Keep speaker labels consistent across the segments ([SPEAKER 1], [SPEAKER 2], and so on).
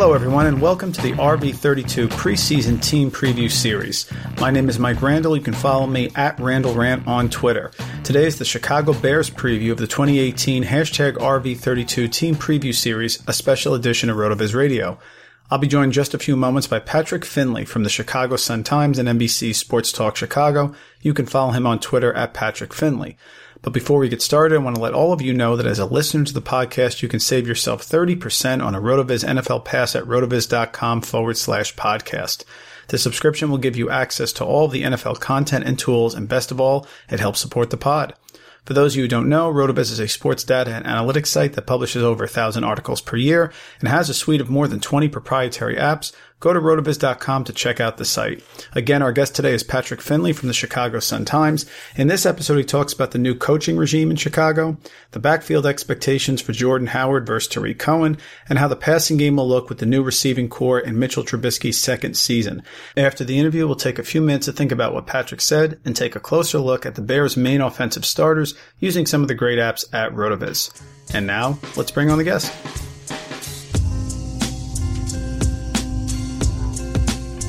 [SPEAKER 1] Hello, everyone, and welcome to the RV32 preseason team preview series. My name is Mike Randall. You can follow me at Randall Rant on Twitter. Today is the Chicago Bears preview of the 2018 hashtag RV32 team preview series, a special edition of RotoViz Radio. I'll be joined just a few moments by Patrick Finley from the Chicago Sun-Times and NBC Sports Talk Chicago. You can follow him on Twitter at Patrick Finley. But before we get started, I want to let all of you know that as a listener to the podcast, you can save yourself 30% on a RotoViz NFL pass at rotoviz.com forward slash podcast. The subscription will give you access to all of the NFL content and tools, and best of all, it helps support the pod. For those of you who don't know, RotoViz is a sports data and analytics site that publishes over a thousand articles per year and has a suite of more than 20 proprietary apps Go to rotoviz.com to check out the site. Again, our guest today is Patrick Finley from the Chicago Sun-Times. In this episode, he talks about the new coaching regime in Chicago, the backfield expectations for Jordan Howard versus Tarik Cohen, and how the passing game will look with the new receiving corps in Mitchell Trubisky's second season. After the interview, we'll take a few minutes to think about what Patrick said and take a closer look at the Bears' main offensive starters using some of the great apps at RotoViz. And now, let's bring on the guest.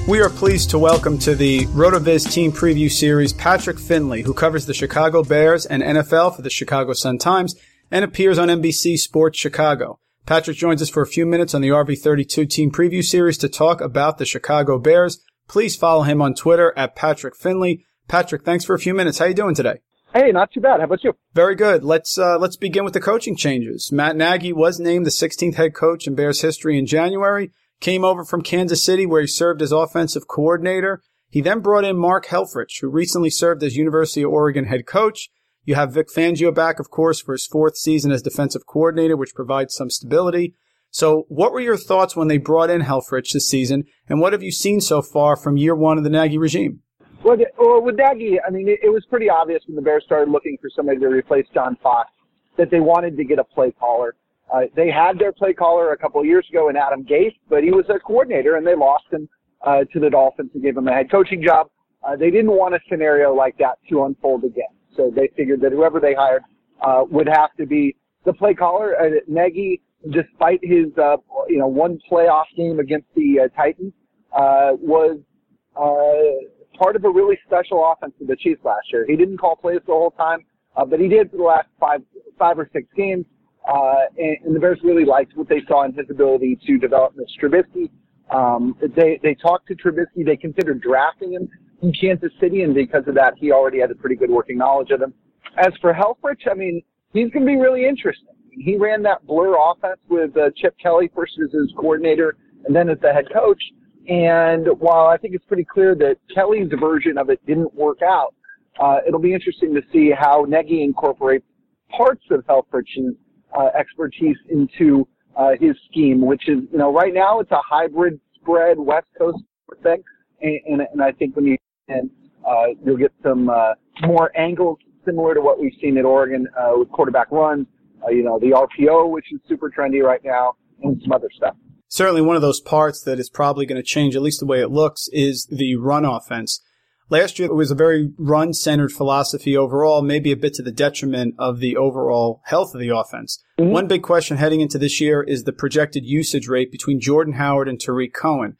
[SPEAKER 1] We are pleased to welcome to the RotoViz Team Preview Series Patrick Finley, who covers the Chicago Bears and NFL for the Chicago Sun-Times and appears on NBC Sports Chicago. Patrick joins us for a few minutes on the RV32 Team Preview Series to talk about the Chicago Bears. Please follow him on Twitter at Patrick Finley. Patrick, thanks for a few minutes. How you doing today?
[SPEAKER 2] Hey, not too bad. How about you?
[SPEAKER 1] Very good. Let's uh, let's begin with the coaching changes. Matt Nagy was named the 16th head coach in Bears history in January came over from Kansas City where he served as offensive coordinator. He then brought in Mark Helfrich, who recently served as University of Oregon head coach. You have Vic Fangio back, of course, for his fourth season as defensive coordinator, which provides some stability. So what were your thoughts when they brought in Helfrich this season, and what have you seen so far from year one of the Nagy regime?
[SPEAKER 2] Well, with Nagy, I mean, it was pretty obvious when the Bears started looking for somebody to replace John Fox that they wanted to get a play caller. Uh, they had their play caller a couple of years ago in Adam Gase, but he was a coordinator and they lost him uh, to the Dolphins and gave him a head coaching job. Uh, they didn't want a scenario like that to unfold again. So they figured that whoever they hired uh, would have to be the play caller. Uh, Nagy, despite his uh, you know one playoff game against the uh, Titans, uh, was uh, part of a really special offense for the Chiefs last year. He didn't call plays the whole time, uh, but he did for the last five five or six games. Uh, and, and the Bears really liked what they saw in his ability to develop Mr. Trubisky. Um, they they talked to Trubisky. They considered drafting him in Kansas City, and because of that, he already had a pretty good working knowledge of him. As for Helfrich, I mean, he's going to be really interesting. He ran that blur offense with uh, Chip Kelly first as his coordinator and then as the head coach. And while I think it's pretty clear that Kelly's version of it didn't work out, uh, it'll be interesting to see how Nagy incorporates parts of Helfrich's expertise into uh, his scheme, which is, you know, right now it's a hybrid spread West Coast thing, and, and, and I think when you and uh, you'll get some uh, more angles similar to what we've seen at Oregon uh, with quarterback runs, uh, you know, the RPO, which is super trendy right now, and some other stuff.
[SPEAKER 1] Certainly, one of those parts that is probably going to change, at least the way it looks, is the run offense. Last year, it was a very run centered philosophy overall, maybe a bit to the detriment of the overall health of the offense. Mm-hmm. One big question heading into this year is the projected usage rate between Jordan Howard and Tarik Cohen.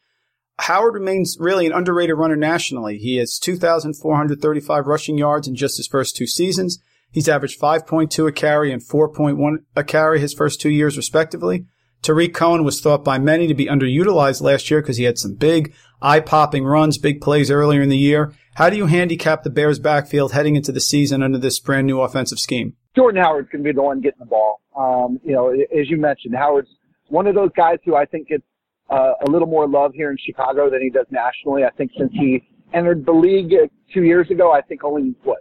[SPEAKER 1] Howard remains really an underrated runner nationally. He has 2,435 rushing yards in just his first two seasons. He's averaged 5.2 a carry and 4.1 a carry his first two years, respectively. Tarik Cohen was thought by many to be underutilized last year because he had some big, eye-popping runs, big plays earlier in the year. How do you handicap the Bears' backfield heading into the season under this brand new offensive scheme?
[SPEAKER 2] Jordan Howard's going to be the one getting the ball. Um, you know, as you mentioned, Howard's one of those guys who I think gets uh, a little more love here in Chicago than he does nationally. I think since he entered the league two years ago, I think only what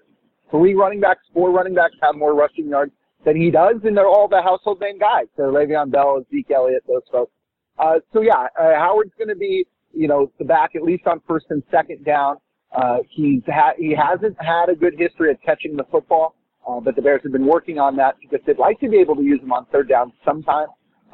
[SPEAKER 2] three running backs, four running backs have more rushing yards than he does, and they're all the household name guys. So Le'Veon Bell, Zeke Elliott, those folks. Uh, so yeah, uh, Howard's going to be, you know, the back at least on first and second down. Uh, he's ha- he hasn't had a good history of catching the football, uh, but the Bears have been working on that because they'd like to be able to use him on third down sometime.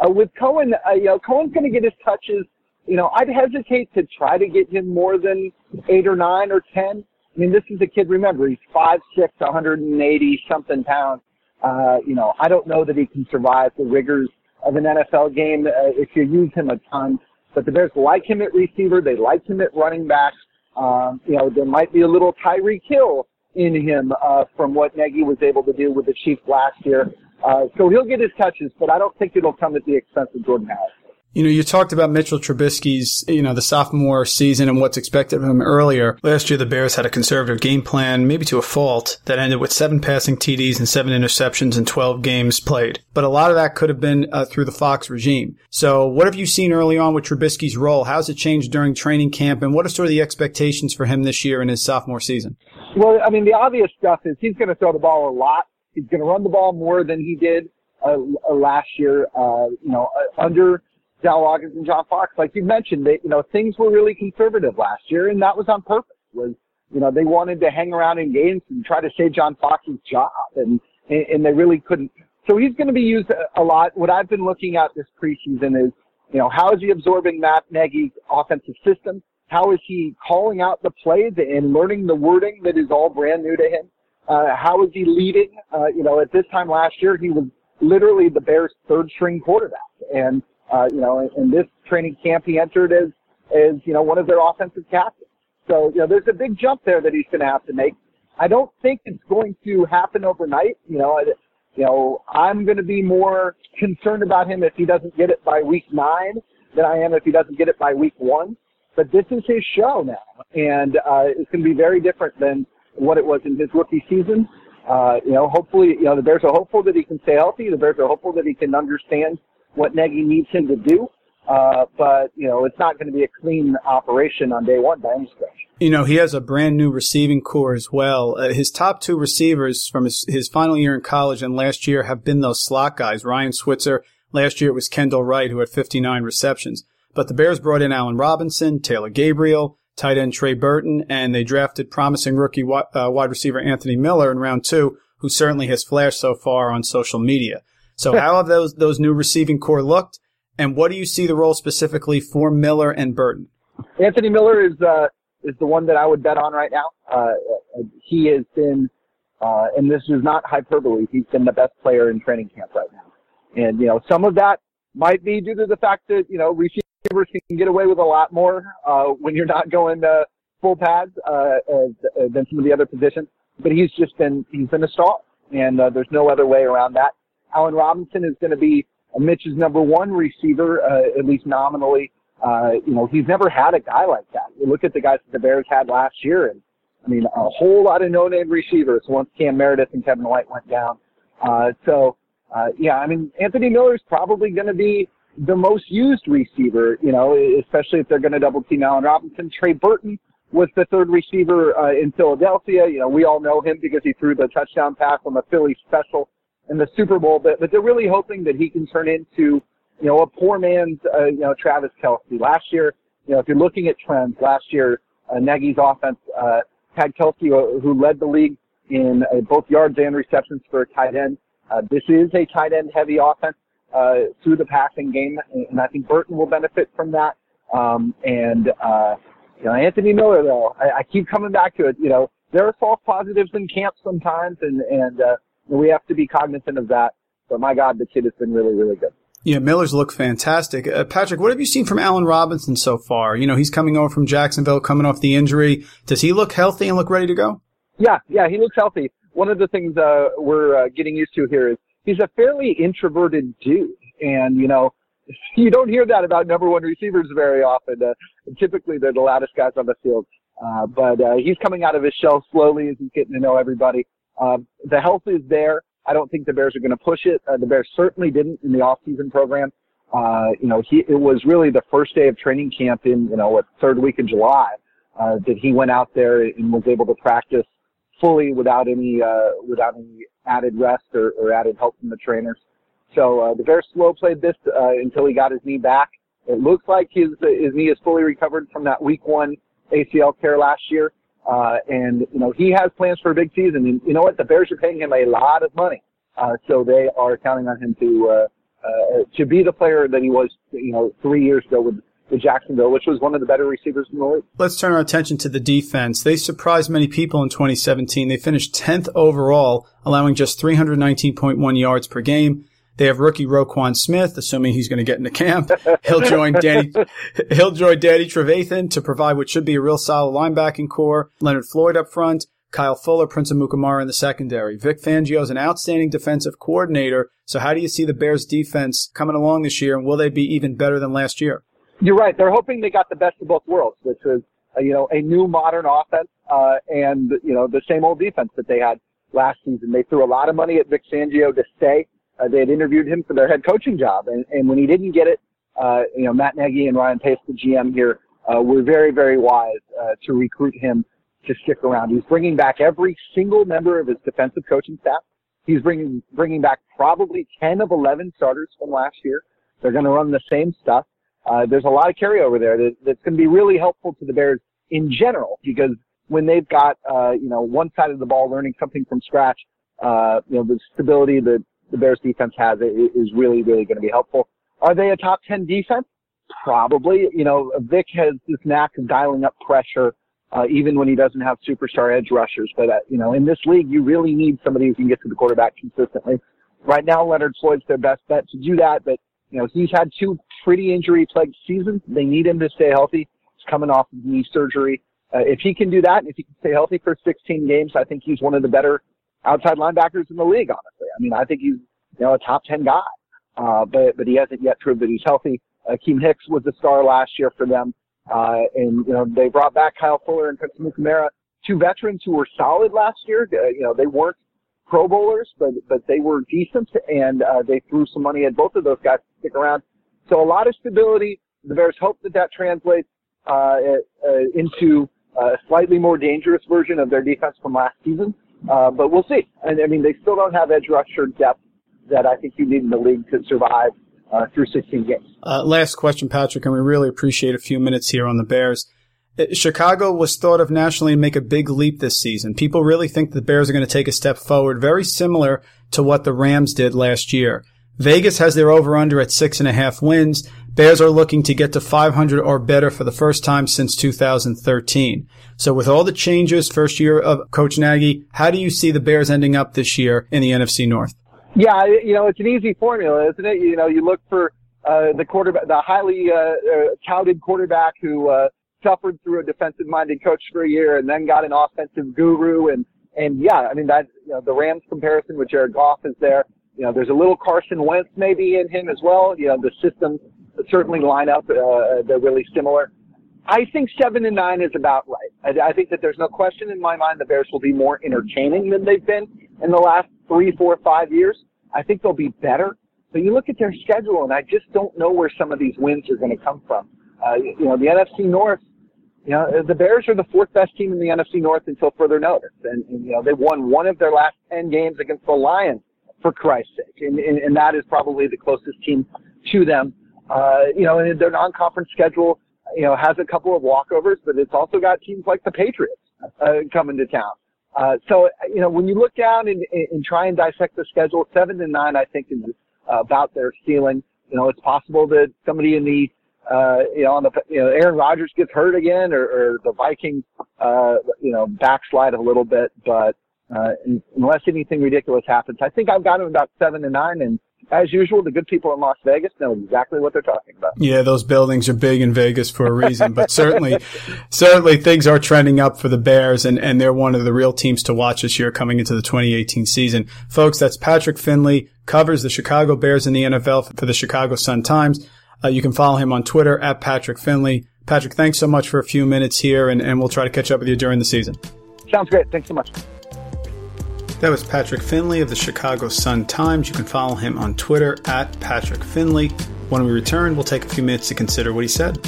[SPEAKER 2] Uh, with Cohen, uh, you know, Cohen's going to get his touches. You know, I'd hesitate to try to get him more than eight or nine or ten. I mean, this is a kid. Remember, he's five six, 180 something pounds. Uh, you know, I don't know that he can survive the rigors of an NFL game uh, if you use him a ton. But the Bears like him at receiver. They like him at running back. Um, you know, there might be a little Tyreek Hill in him uh, from what Nagy was able to do with the Chiefs last year. Uh, so he'll get his touches, but I don't think it'll come at the expense of Jordan Howard.
[SPEAKER 1] You know, you talked about Mitchell Trubisky's, you know, the sophomore season and what's expected of him earlier. Last year, the Bears had a conservative game plan, maybe to a fault, that ended with seven passing TDs and seven interceptions in 12 games played. But a lot of that could have been uh, through the Fox regime. So what have you seen early on with Trubisky's role? How's it changed during training camp? And what are sort of the expectations for him this year in his sophomore season?
[SPEAKER 2] Well, I mean, the obvious stuff is he's going to throw the ball a lot. He's going to run the ball more than he did uh, last year. Uh, you know, uh, under Dowell Loggains and John Fox, like you mentioned, they, you know, things were really conservative last year, and that was on purpose. Was you know they wanted to hang around in games and try to save John Fox's job, and and they really couldn't. So he's going to be used a lot. What I've been looking at this preseason is, you know, how is he absorbing Matt Nagy's offensive system? How is he calling out the plays and learning the wording that is all brand new to him? Uh, how is he leading? Uh, you know, at this time last year, he was literally the Bears' third string quarterback. And, uh, you know, in, in this training camp, he entered as, as, you know, one of their offensive captains. So, you know, there's a big jump there that he's going to have to make. I don't think it's going to happen overnight. You know, I, you know, I'm going to be more concerned about him if he doesn't get it by week nine than I am if he doesn't get it by week one. But this is his show now, and uh, it's going to be very different than what it was in his rookie season. Uh, you know, hopefully, you know, the Bears are hopeful that he can stay healthy. The Bears are hopeful that he can understand what Nagy needs him to do. Uh, but, you know, it's not going to be a clean operation on day one by any stretch.
[SPEAKER 1] You know, he has a brand new receiving corps as well. Uh, his top two receivers from his, his final year in college and last year have been those slot guys. Ryan Switzer. Last year it was Kendall Wright who had 59 receptions. But the Bears brought in Allen Robinson, Taylor Gabriel, tight end Trey Burton, and they drafted promising rookie uh, wide receiver Anthony Miller in round two, who certainly has flashed so far on social media. So how have those those new receiving corps looked, and what do you see the role specifically for Miller and Burton?
[SPEAKER 2] Anthony Miller is uh, is the one that I would bet on right now. Uh, he has been, uh, and this is not hyperbole. He's been the best player in training camp right now, and you know some of that might be due to the fact that you know receivers can get away with a lot more uh, when you're not going full pads uh, as, than some of the other positions. But he's just been he's been a star, and uh, there's no other way around that. Allen Robinson is going to be Mitch's number one receiver, uh, at least nominally. Uh, you know, he's never had a guy like that. You look at the guys that the Bears had last year, and I mean, a whole lot of no-name receivers once Cam Meredith and Kevin White went down. Uh, so, uh, yeah, I mean, Anthony Miller is probably going to be the most used receiver, you know, especially if they're going to double team Allen Robinson. Trey Burton was the third receiver uh, in Philadelphia. You know, we all know him because he threw the touchdown pass on the Philly special in the Super Bowl. But, but they're really hoping that he can turn into, you know, a poor man's, uh, you know, Travis Kelce. Last year, you know, if you're looking at trends, last year, uh, Nagy's offense uh, had Kelsey, uh, who led the league in uh, both yards and receptions for a tight end. Uh, this is a tight end heavy offense uh, through the passing game, and I think Burton will benefit from that. Um, and uh, you know, Anthony Miller, though, I, I keep coming back to it. You know, there are false positives in camp sometimes, and and uh, we have to be cognizant of that. But my God, the kid has been really, really good.
[SPEAKER 1] Yeah, Miller's looked fantastic. Uh, Patrick, what have you seen from Allen Robinson so far? You know, he's coming over from Jacksonville, coming off the injury. Does he look healthy and look ready to go?
[SPEAKER 2] Yeah, yeah, he looks healthy. One of the things uh, we're uh, getting used to here is he's a fairly introverted dude, and you know, you don't hear that about number one receivers very often. Uh, typically, they're the loudest guys on the field. Uh, but uh, he's coming out of his shell slowly as he's getting to know everybody. Um, the health is there. I don't think the Bears are going to push it. Uh, the Bears certainly didn't in the off-season program. Uh, you know, he it was really the first day of training camp in you know what third week of July uh, that he went out there and was able to practice fully without any uh, without any added rest or, or added help from the trainers. So uh, the Bears slow played this uh, until he got his knee back. It looks like his his knee is fully recovered from that Week One ACL tear last year. Uh, and, you know, he has plans for a big season. And you know what? The Bears are paying him a lot of money. Uh, so they are counting on him to, uh, uh, to be the player that he was, you know, three years ago with, with Jacksonville, which was one of the better receivers in the league.
[SPEAKER 1] Let's turn our attention to the defense. They surprised many people in 2017. They finished 10th overall, allowing just 319.1 yards per game. They have rookie Roquan Smith, assuming he's going to get into camp. He'll join Danny, he'll join Danny Trevathan to provide what should be a real solid linebacking corps. Leonard Floyd up front. Kyle Fuller, Prince of Amukamara in the secondary. Vic Fangio is an outstanding defensive coordinator. So how do you see the Bears defense coming along this year and will they be even better than last year?
[SPEAKER 2] You're right. They're hoping they got the best of both worlds, which is, uh, you know, a new modern offense, uh, and, you know, the same old defense that they had last season. They threw a lot of money at Vic Fangio to stay. Uh, they had interviewed him for their head coaching job, and, and when he didn't get it, uh, you know, Matt Nagy and Ryan Pace, the GM here, uh, were very, very wise uh, to recruit him to stick around. He's bringing back every single member of his defensive coaching staff. He's bringing bringing back probably 10 of 11 starters from last year. They're going to run the same stuff. Uh, there's a lot of carryover there that, that's going to be really helpful to the Bears in general because when they've got uh, you know one side of the ball learning something from scratch, uh, you know the stability that the Bears defense has is really, really going to be helpful. Are they a top 10 defense? Probably. You know, Vic has this knack of dialing up pressure, uh, even when he doesn't have superstar edge rushers. But, uh, you know, in this league, you really need somebody who can get to the quarterback consistently. Right now, Leonard Floyd's their best bet to do that, but, you know, he's had two pretty injury plagued seasons. They need him to stay healthy. He's coming off of knee surgery. Uh, if he can do that, and if he can stay healthy for 16 games, I think he's one of the better outside linebackers in the league, honestly. I mean, I think he's, you know, a top 10 guy. Uh, but, but he hasn't yet proved that he's healthy. Akiem Hicks was the star last year for them. Uh, and, you know, they brought back Kyle Fuller and Prince Amukamara, two veterans who were solid last year. Uh, you know, they weren't pro bowlers, but, but they were decent and, uh, they threw some money at both of those guys to stick around. So a lot of stability. The Bears hope that that translates, uh, uh into a slightly more dangerous version of their defense from last season. Uh, but we'll see. And I mean, they still don't have edge rusher depth that I think you need in the league to survive uh, through 16 games.
[SPEAKER 1] Uh, last question, Patrick, and we really appreciate a few minutes here on the Bears. Uh, Chicago was thought of nationally to make a big leap this season. People really think the Bears are going to take a step forward, very similar to what the Rams did last year. Vegas has their over under at six and a half wins. Bears are looking to get to 500 or better for the first time since 2013. So with all the changes, first year of Coach Nagy, how do you see the Bears ending up this year in the NFC North?
[SPEAKER 2] Yeah, you know, it's an easy formula, isn't it? You know, you look for uh, the quarterback, the highly uh, uh, touted quarterback who uh, suffered through a defensive-minded coach for a year and then got an offensive guru. And and yeah, I mean that you know the Rams comparison with Jared Goff is there. You know, there's a little Carson Wentz maybe in him as well. You know, the systems certainly line up. Uh, they're really similar. I think seven and nine is about right. I, I think that there's no question in my mind the Bears will be more entertaining than they've been in the last three, four, five years. I think they'll be better. But you look at their schedule, and I just don't know where some of these wins are going to come from. Uh, you know, the NFC North, you know, the Bears are the fourth best team in the NFC North until further notice. And, and you know, they've won one of their last 10 games against the Lions, for Christ's sake. And, and, and that is probably the closest team to them. Uh, you know, and their non-conference schedule, you know, has a couple of walkovers, but it's also got teams like the Patriots, uh, coming to town. Uh, so, you know, when you look down and, and try and dissect the schedule, seven to nine, I think is about their ceiling. You know, it's possible that somebody in the uh, you know, on the, you know, Aaron Rodgers gets hurt again or, or the Vikings, uh, you know, backslide a little bit, but, uh, unless anything ridiculous happens, I think I've got them about seven to nine and, as usual, the good people in Las Vegas know exactly what they're talking about.
[SPEAKER 1] Yeah, those buildings are big in Vegas for a reason, but certainly, certainly things are trending up for the Bears and, and they're one of the real teams to watch this year coming into the 2018 season. Folks, that's Patrick Finley, covers the Chicago Bears in the NFL for the Chicago Sun Times. Uh, you can follow him on Twitter at Patrick Finley. Patrick, thanks so much for a few minutes here, and, and we'll try to catch up with you during the season.
[SPEAKER 2] Sounds great. Thanks so much.
[SPEAKER 1] That was Patrick Finley of the Chicago Sun Times. You can follow him on Twitter at Patrick Finley. When we return, we'll take a few minutes to consider what he said.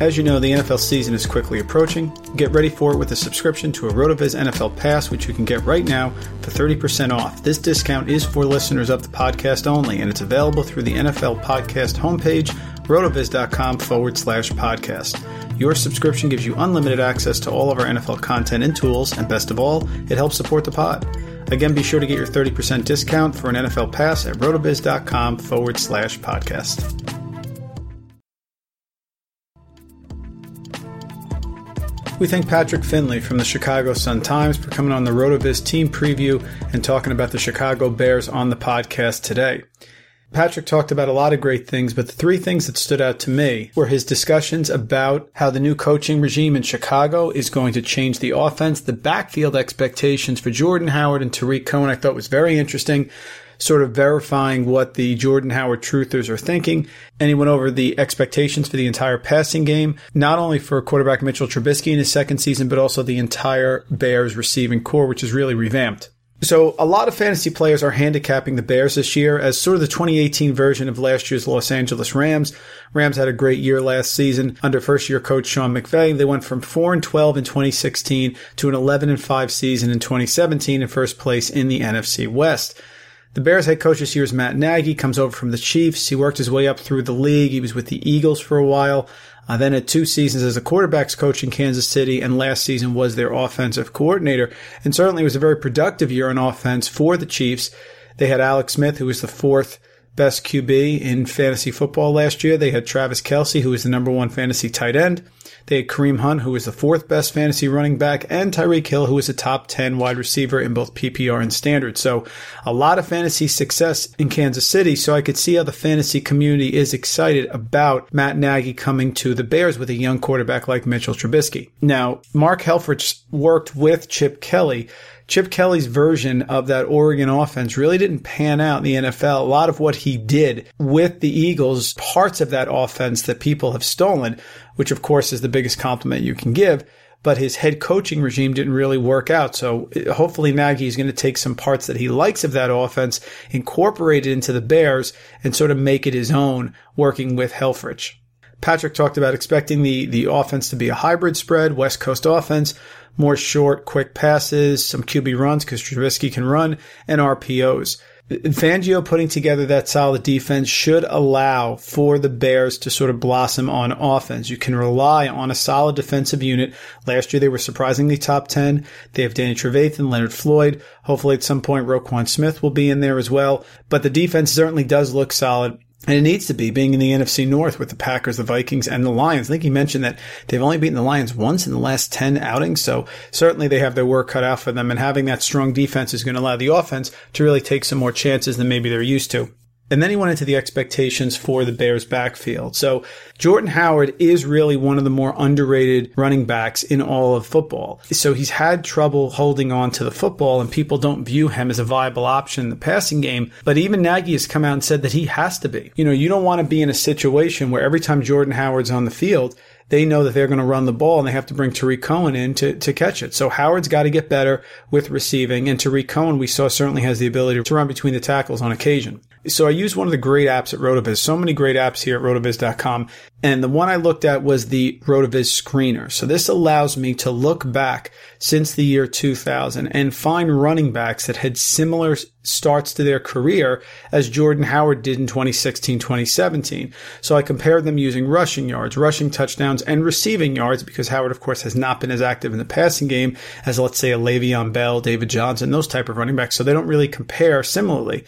[SPEAKER 1] As you know, the NFL season is quickly approaching. Get ready for it with a subscription to a RotoViz NFL Pass, which you can get right now for 30% off. This discount is for listeners of the podcast only, and it's available through the NFL Podcast homepage, rotoviz.com forward slash podcast. Your subscription gives you unlimited access to all of our NFL content and tools, and best of all, it helps support the pod. Again, be sure to get your 30% discount for an NFL pass at rotoviz.com forward slash podcast. We thank Patrick Finley from the Chicago Sun Times for coming on the RotoViz team preview and talking about the Chicago Bears on the podcast today. Patrick talked about a lot of great things, but the three things that stood out to me were his discussions about how the new coaching regime in Chicago is going to change the offense, the backfield expectations for Jordan Howard and Tarik Cohen. I thought was very interesting sort of verifying what the Jordan Howard truthers are thinking. And he went over the expectations for the entire passing game, not only for quarterback Mitchell Trubisky in his second season, but also the entire Bears receiving corps, which is really revamped. So a lot of fantasy players are handicapping the Bears this year as sort of the 2018 version of last year's Los Angeles Rams. Rams had a great year last season under first year coach Sean McVay. They went from 4 and 12 in 2016 to an 11 and 5 season in 2017 in first place in the NFC West. The Bears head coach this year is Matt Nagy, comes over from the Chiefs. He worked his way up through the league. He was with the Eagles for a while. Then had two seasons as a quarterbacks coach in Kansas City, and last season was their offensive coordinator. And certainly it was a very productive year on offense for the Chiefs. They had Alex Smith, who was the fourth best QB in fantasy football last year. They had Travis Kelce, who was the number one fantasy tight end. They had Kareem Hunt, who was the fourth best fantasy running back, and Tyreek Hill, who was a top 10 wide receiver in both PPR and standard. So a lot of fantasy success in Kansas City. So I could see how the fantasy community is excited about Matt Nagy coming to the Bears with a young quarterback like Mitchell Trubisky. Now, Mark Helfrich worked with Chip Kelly Chip Kelly's version of that Oregon offense really didn't pan out in the NFL. A lot of what he did with the Eagles, parts of that offense that people have stolen, which of course is the biggest compliment you can give. But his head coaching regime didn't really work out. So hopefully Nagy is going to take some parts that he likes of that offense, incorporate it into the Bears, and sort of make it his own, working with Helfrich. Patrick talked about expecting the, the offense to be a hybrid spread, West Coast offense, more short, quick passes, some QB runs because Trubisky can run, and RPOs. Fangio putting together that solid defense should allow for the Bears to sort of blossom on offense. You can rely on a solid defensive unit. Last year they were surprisingly top 10. They have Danny Trevathan, Leonard Floyd. Hopefully at some point Roquan Smith will be in there as well. But the defense certainly does look solid. And it needs to be being in the NFC North with the Packers, the Vikings, and the Lions. I think he mentioned that they've only beaten the Lions once in the last 10 outings. So certainly they have their work cut out for them. And having that strong defense is going to allow the offense to really take some more chances than maybe they're used to. And then he went into the expectations for the Bears backfield. So Jordan Howard is really one of the more underrated running backs in all of football. So he's had trouble holding on to the football and people don't view him as a viable option in the passing game. But even Nagy has come out and said that he has to be. You know, you don't want to be in a situation where every time Jordan Howard's on the field, they know that they're going to run the ball and they have to bring Tarik Cohen in to, to catch it. So Howard's got to get better with receiving and Tarik Cohen we saw certainly has the ability to run between the tackles on occasion. So I used one of the great apps at Rotoviz. So many great apps here at rotoviz.com. And the one I looked at was the Rotoviz screener. So this allows me to look back since the year 2000 and find running backs that had similar starts to their career as Jordan Howard did in 2016, 2017. So I compared them using rushing yards, rushing touchdowns, and receiving yards because Howard, of course, has not been as active in the passing game as, let's say, a Le'Veon Bell, David Johnson, those type of running backs. So they don't really compare similarly.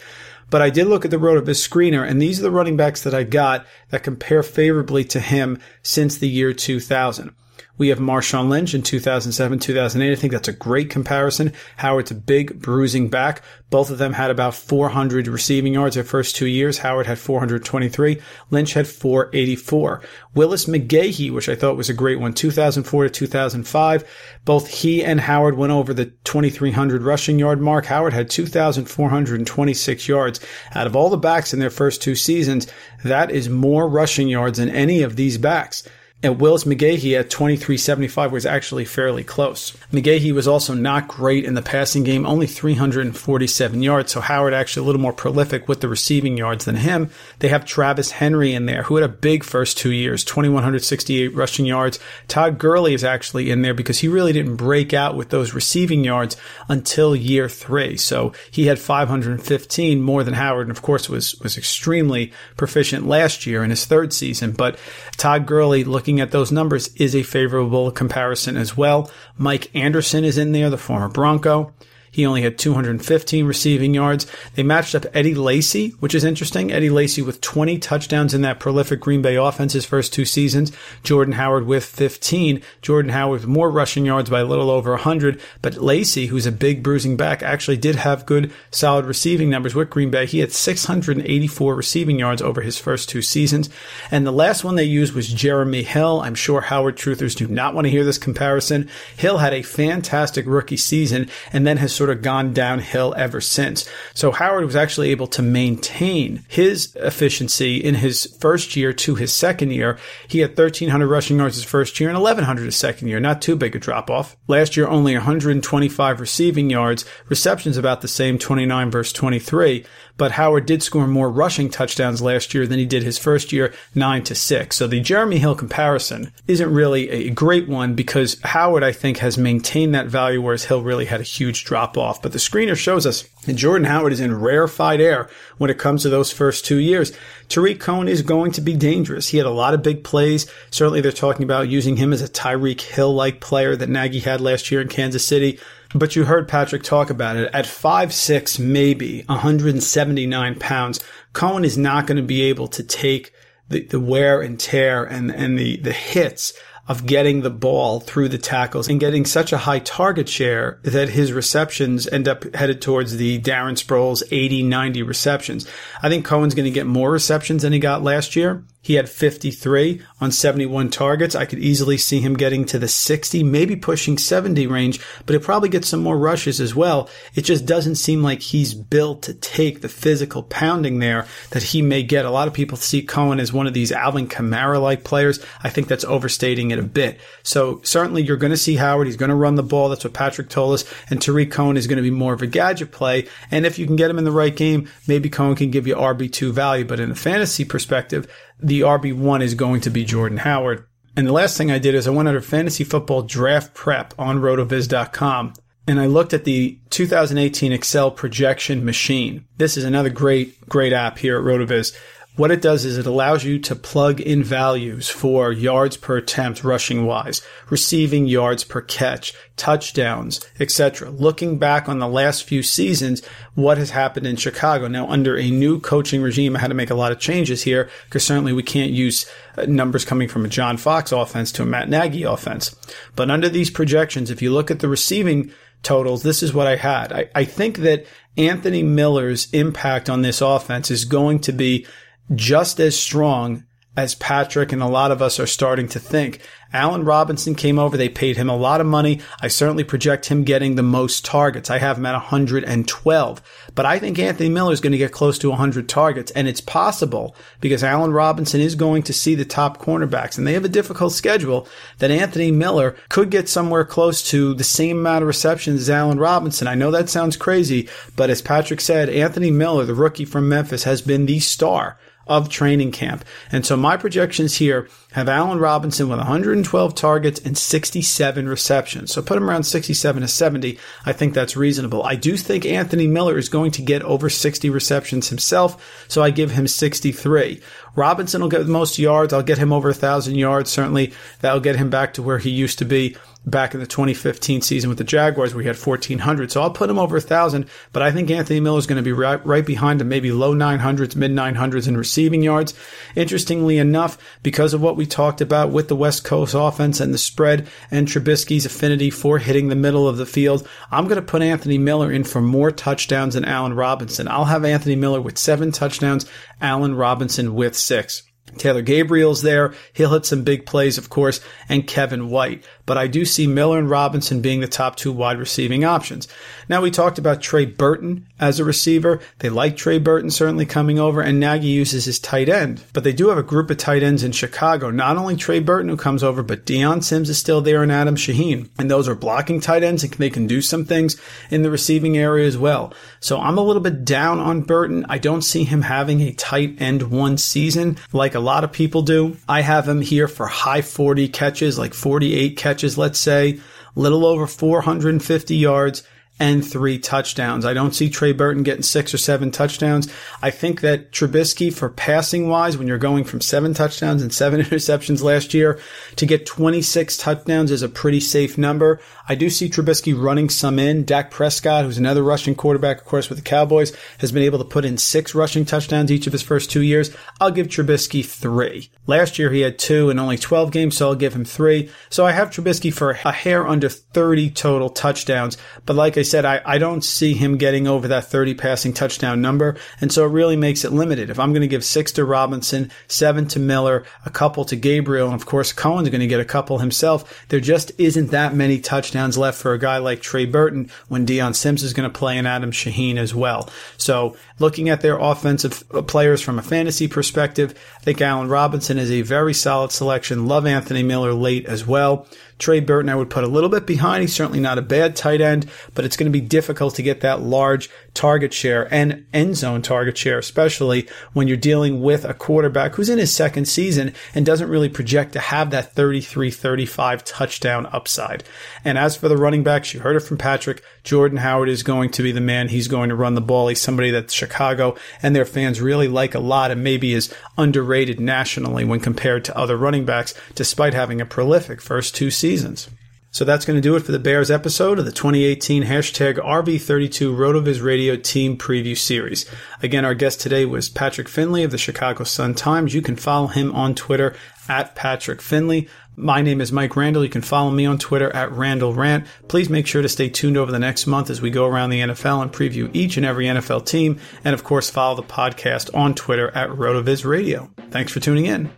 [SPEAKER 1] But I did look at the Rotoviz screener, and these are the running backs that I got that compare favorably to him since the year 2000. We have Marshawn Lynch in 2007, 2008. I think that's a great comparison. Howard's a big bruising back. Both of them had about 400 receiving yards their first two years. Howard had 423. Lynch had 484. Willis McGahee, which I thought was a great one, 2004 to 2005. Both he and Howard went over the 2300 rushing yard mark. Howard had 2,426 yards. Out of all the backs in their first two seasons, that is more rushing yards than any of these backs. And Willis McGahee at 2375 was actually fairly close. McGahee was also not great in the passing game, only 347 yards. So Howard actually a little more prolific with the receiving yards than him. They have Travis Henry in there, who had a big first two years, 2168 rushing yards. Todd Gurley is actually in there because he really didn't break out with those receiving yards until year three. So he had 515 more than Howard, and of course was was extremely proficient last year in his third season. But Todd Gurley looking looking at those numbers is a favorable comparison as well. Mike Anderson is in there, the former Bronco. He only had 215 receiving yards. They matched up Eddie Lacy, which is interesting. Eddie Lacy with 20 touchdowns in that prolific Green Bay offense his first two seasons. Jordan Howard with 15. Jordan Howard with more rushing yards by a little over 100. But Lacy, who's a big bruising back, actually did have good, solid receiving numbers with Green Bay. He had 684 receiving yards over his first two seasons. And the last one they used was Jeremy Hill. I'm sure Howard truthers do not want to hear this comparison. Hill had a fantastic rookie season and then has sort sort of gone downhill ever since. So Howard was actually able to maintain his efficiency in his first year to his second year. He had 1,300 rushing yards his first year and 1,100 his second year. Not too big a drop off. Last year, only 125 receiving yards. Receptions about the same, 29 versus 23 but Howard did score more rushing touchdowns last year than he did his first year, nine to six. So the Jeremy Hill comparison isn't really a great one because Howard, I think, has maintained that value, whereas Hill really had a huge drop off. But the screener shows us that Jordan Howard is in rarefied air when it comes to those first two years. Tarik Cohen is going to be dangerous. He had a lot of big plays. Certainly they're talking about using him as a Tyreek Hill like player that Nagy had last year in Kansas City. But you heard Patrick talk about it. At five six, maybe 179 pounds, Cohen is not going to be able to take the, the wear and tear and, and the, the hits of getting the ball through the tackles and getting such a high target share that his receptions end up headed towards the Darren Sproles 80, 90 receptions. I think Cohen's going to get more receptions than he got last year. He had 53 on 71 targets. I could easily see him getting to the 60, maybe pushing 70 range, but he'll probably get some more rushes as well. It just doesn't seem like he's built to take the physical pounding there that he may get. A lot of people see Cohen as one of these Alvin Kamara like players. I think that's overstating it a bit. So certainly you're going to see Howard. He's going to run the ball. That's what Patrick told us. And Tarik Cohen is going to be more of a gadget play. And if you can get him in the right game, maybe Cohen can give you RB2 value. But in a fantasy perspective, the RB1 is going to be Jordan Howard. And the last thing I did is I went under fantasy football draft prep on rotoviz.com and I looked at the 2018 Excel projection machine. This is another great, great app here at Rotoviz. What it does is it allows you to plug in values for yards per attempt rushing wise, receiving yards per catch, touchdowns, etc. Looking back on the last few seasons, what has happened in Chicago. Now, under a new coaching regime, I had to make a lot of changes here because certainly we can't use uh, numbers coming from a John Fox offense to a Matt Nagy offense. But under these projections, if you look at the receiving totals, this is what I had. I, I think that Anthony Miller's impact on this offense is going to be just as strong as Patrick and a lot of us are starting to think. Allen Robinson came over. They paid him a lot of money. I certainly project him getting the most targets. I have him at 112. But I think Anthony Miller is going to get close to 100 targets. And it's possible because Allen Robinson is going to see the top cornerbacks and they have a difficult schedule that Anthony Miller could get somewhere close to the same amount of receptions as Allen Robinson. I know that sounds crazy, but as Patrick said, Anthony Miller, the rookie from Memphis, has been the star of training camp. And so my projections here have Allen Robinson with 112 targets and 67 receptions. So put him around 67 to 70. I think that's reasonable. I do think Anthony Miller is going to get over 60 receptions himself. So I give him 63. Robinson will get the most yards. I'll get him over a thousand yards. Certainly that'll get him back to where he used to be back in the 2015 season with the Jaguars where he had 1400. So I'll put him over a thousand, but I think Anthony Miller is going to be right, right behind him, maybe low 900s, mid 900s in receiving yards. Interestingly enough, because of what we talked about with the West Coast offense and the spread and Trubisky's affinity for hitting the middle of the field, I'm going to put Anthony Miller in for more touchdowns than Allen Robinson. I'll have Anthony Miller with seven touchdowns, Allen Robinson with six. Taylor Gabriel's there. He'll hit some big plays, of course, and Kevin White. But I do see Miller and Robinson being the top two wide receiving options. Now we talked about Trey Burton as a receiver. They like Trey Burton certainly coming over, and Nagy uses his tight end. But they do have a group of tight ends in Chicago. Not only Trey Burton who comes over, but Dion Sims is still there and Adam Shaheen. And those are blocking tight ends and they can do some things in the receiving area as well. So I'm a little bit down on Burton. I don't see him having a tight end one season like a lot of people do. I have him here for high 40 catches, like 48 catches, let's say, a little over 450 yards and three touchdowns. I don't see Trey Burton getting six or seven touchdowns. I think that Trubisky for passing wise, when you're going from seven touchdowns and seven interceptions last year to get 26 touchdowns is a pretty safe number. I do see Trubisky running some in. Dak Prescott, who's another rushing quarterback, of course, with the Cowboys, has been able to put in six rushing touchdowns each of his first two years. I'll give Trubisky three. Last year he had two in only 12 games, so I'll give him three. So I have Trubisky for a hair under 30 total touchdowns. But like I said, I, I don't see him getting over that 30 passing touchdown number. And so it really makes it limited. If I'm going to give six to Robinson, seven to Miller, a couple to Gabriel, and of course Cohen's going to get a couple himself, there just isn't that many touchdowns left for a guy like Trey Burton when Dion Sims is going to play and Adam Shaheen as well. So looking at their offensive players from a fantasy perspective, I think Allen Robinson is a very solid selection. Love Anthony Miller late as well. Trey Burton, I would put a little bit behind. He's certainly not a bad tight end, but it's going to be difficult to get that large target share and end zone target share, especially when you're dealing with a quarterback who's in his second season and doesn't really project to have that 33, 35 touchdown upside. And as for the running backs, you heard it from Patrick. Jordan Howard is going to be the man. He's going to run the ball. He's somebody that Chicago and their fans really like a lot and maybe is underrated nationally when compared to other running backs, despite having a prolific first two seasons. So that's going to do it for the Bears episode of the 2018 hashtag RV32 RotoViz Radio Team Preview Series. Again, our guest today was Patrick Finley of the Chicago Sun Times. You can follow him on Twitter at Patrick Finley. My name is Mike Randall. You can follow me on Twitter at Randall Rant. Please make sure to stay tuned over the next month as we go around the NFL and preview each and every NFL team. And of course, follow the podcast on Twitter at RotoViz Radio. Thanks for tuning in.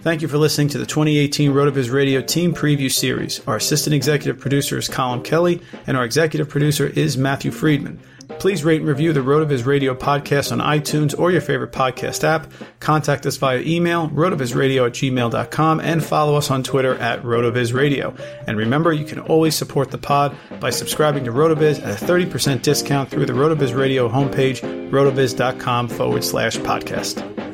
[SPEAKER 1] Thank you for listening to the 2018 RotoViz Radio Team Preview Series. Our assistant executive producer is Colin Kelly, and our executive producer is Matthew Friedman. Please rate and review the RotoViz Radio podcast on iTunes or your favorite podcast app. Contact us via email, rotovizradio at gmail.com, and follow us on Twitter at RotoVizRadio. And remember, you can always support the pod by subscribing to RotoViz at a 30% discount through the RotoViz Radio homepage, rotoviz.com forward slash podcast.